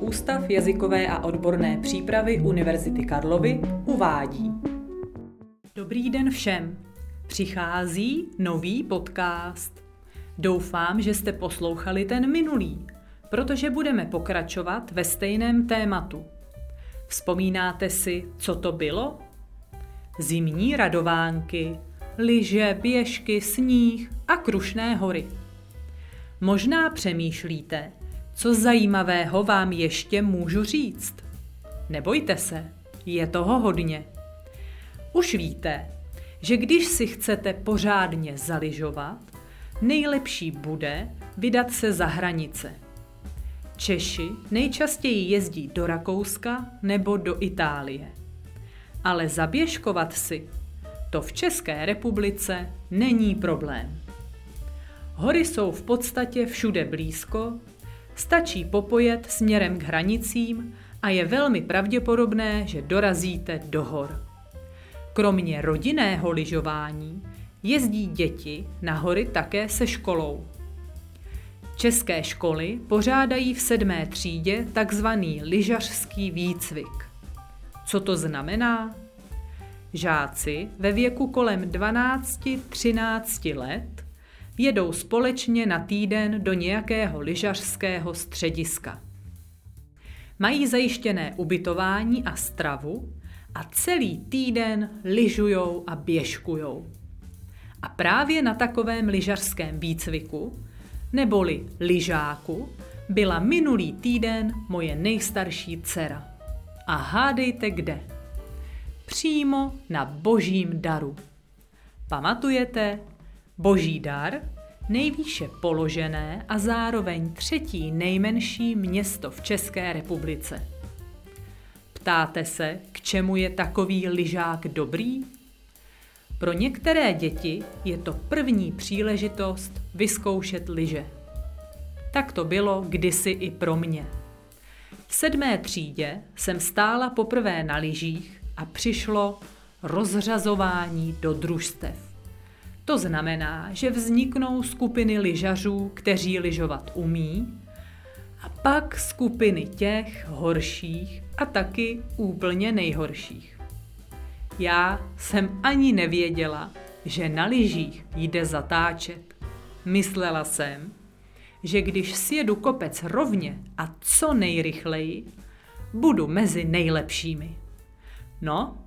Ústav jazykové a odborné přípravy Univerzity Karlovy uvádí. Dobrý den všem. Přichází nový podcast. Doufám, že jste poslouchali ten minulý, protože budeme pokračovat ve stejném tématu. Vzpomínáte si, co to bylo? Zimní radovánky, lyže, běžky, sníh a krušné hory. Možná přemýšlíte, co zajímavého vám ještě můžu říct. Nebojte se, je toho hodně. Už víte, že když si chcete pořádně zaližovat, nejlepší bude vydat se za hranice. Češi nejčastěji jezdí do Rakouska nebo do Itálie. Ale zaběžkovat si, to v České republice není problém. Hory jsou v podstatě všude blízko, stačí popojet směrem k hranicím a je velmi pravděpodobné, že dorazíte do hor. Kromě rodinného lyžování jezdí děti na hory také se školou. České školy pořádají v sedmé třídě takzvaný lyžařský výcvik. Co to znamená? Žáci ve věku kolem 12-13 let jedou společně na týden do nějakého lyžařského střediska. Mají zajištěné ubytování a stravu a celý týden lyžujou a běžkujou. A právě na takovém lyžařském výcviku, neboli lyžáku, byla minulý týden moje nejstarší dcera. A hádejte kde? Přímo na božím daru. Pamatujete? Boží dar, nejvýše položené a zároveň třetí nejmenší město v České republice. Ptáte se, k čemu je takový lyžák dobrý? Pro některé děti je to první příležitost vyzkoušet lyže. Tak to bylo kdysi i pro mě. V sedmé třídě jsem stála poprvé na lyžích a přišlo rozřazování do družstev. To znamená, že vzniknou skupiny lyžařů, kteří lyžovat umí, a pak skupiny těch horších a taky úplně nejhorších. Já jsem ani nevěděla, že na lyžích jde zatáčet. Myslela jsem, že když sjedu kopec rovně a co nejrychleji, budu mezi nejlepšími. No,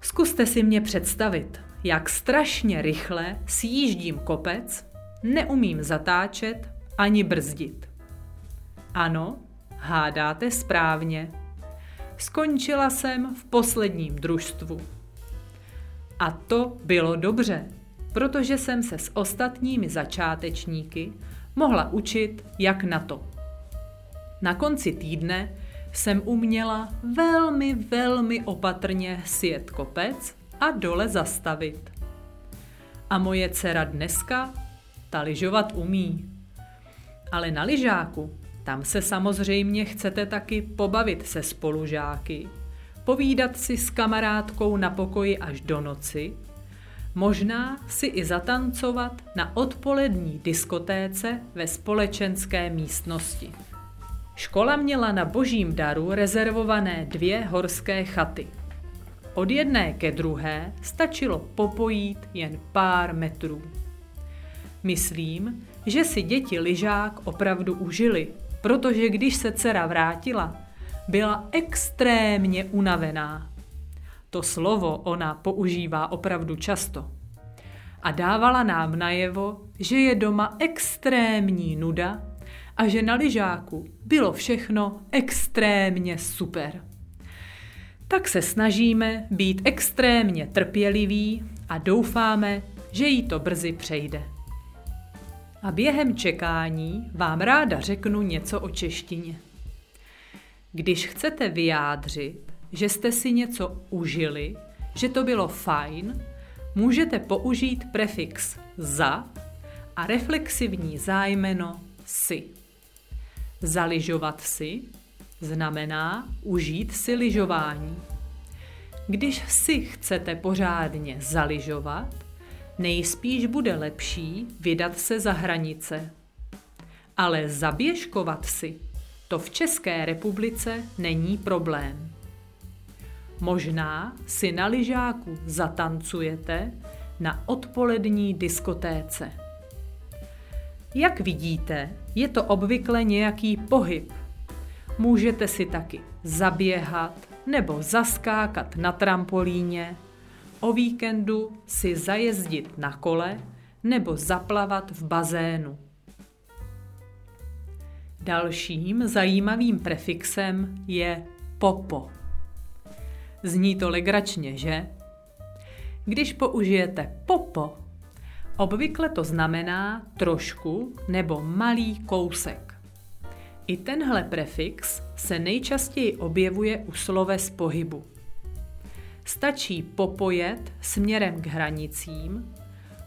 zkuste si mě představit, jak strašně rychle sjíždím kopec, neumím zatáčet ani brzdit. Ano, hádáte správně. Skončila jsem v posledním družstvu. A to bylo dobře, protože jsem se s ostatními začátečníky mohla učit, jak na to. Na konci týdne jsem uměla velmi, velmi opatrně sjet kopec a dole zastavit. A moje dcera dneska ta lyžovat umí. Ale na lyžáku tam se samozřejmě chcete taky pobavit se spolužáky, povídat si s kamarádkou na pokoji až do noci, možná si i zatancovat na odpolední diskotéce ve společenské místnosti. Škola měla na božím daru rezervované dvě horské chaty. Od jedné ke druhé stačilo popojít jen pár metrů. Myslím, že si děti lyžák opravdu užili, protože když se dcera vrátila, byla extrémně unavená. To slovo ona používá opravdu často. A dávala nám najevo, že je doma extrémní nuda a že na lyžáku bylo všechno extrémně super. Tak se snažíme být extrémně trpěliví a doufáme, že jí to brzy přejde. A během čekání vám ráda řeknu něco o češtině. Když chcete vyjádřit, že jste si něco užili, že to bylo fajn, můžete použít prefix za a reflexivní zájmeno si. Zaližovat si znamená užít si lyžování. Když si chcete pořádně zaližovat, nejspíš bude lepší vydat se za hranice, ale zaběžkovat si to v České republice není problém. Možná si na lyžáku zatancujete na odpolední diskotéce. Jak vidíte, je to obvykle nějaký pohyb. Můžete si taky zaběhat nebo zaskákat na trampolíně, o víkendu si zajezdit na kole nebo zaplavat v bazénu. Dalším zajímavým prefixem je popo. Zní to legračně, že? Když použijete popo, obvykle to znamená trošku nebo malý kousek. I tenhle prefix se nejčastěji objevuje u sloves pohybu. Stačí popojet směrem k hranicím,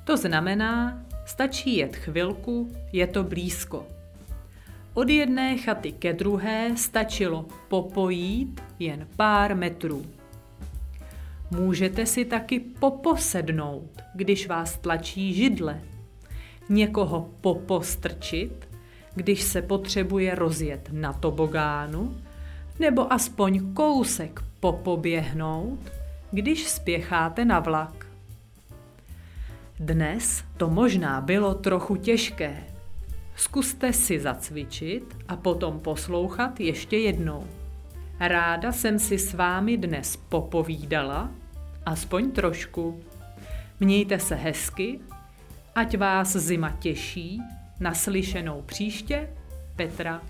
to znamená, stačí jet chvilku, je to blízko. Od jedné chaty ke druhé stačilo popojít jen pár metrů. Můžete si taky poposednout, když vás tlačí židle. Někoho popostrčit, když se potřebuje rozjet na tobogánu, nebo aspoň kousek popoběhnout, když spěcháte na vlak. Dnes to možná bylo trochu těžké. Zkuste si zacvičit a potom poslouchat ještě jednou. Ráda jsem si s vámi dnes popovídala, aspoň trošku. Mějte se hezky, ať vás zima těší, naslyšenou příště, Petra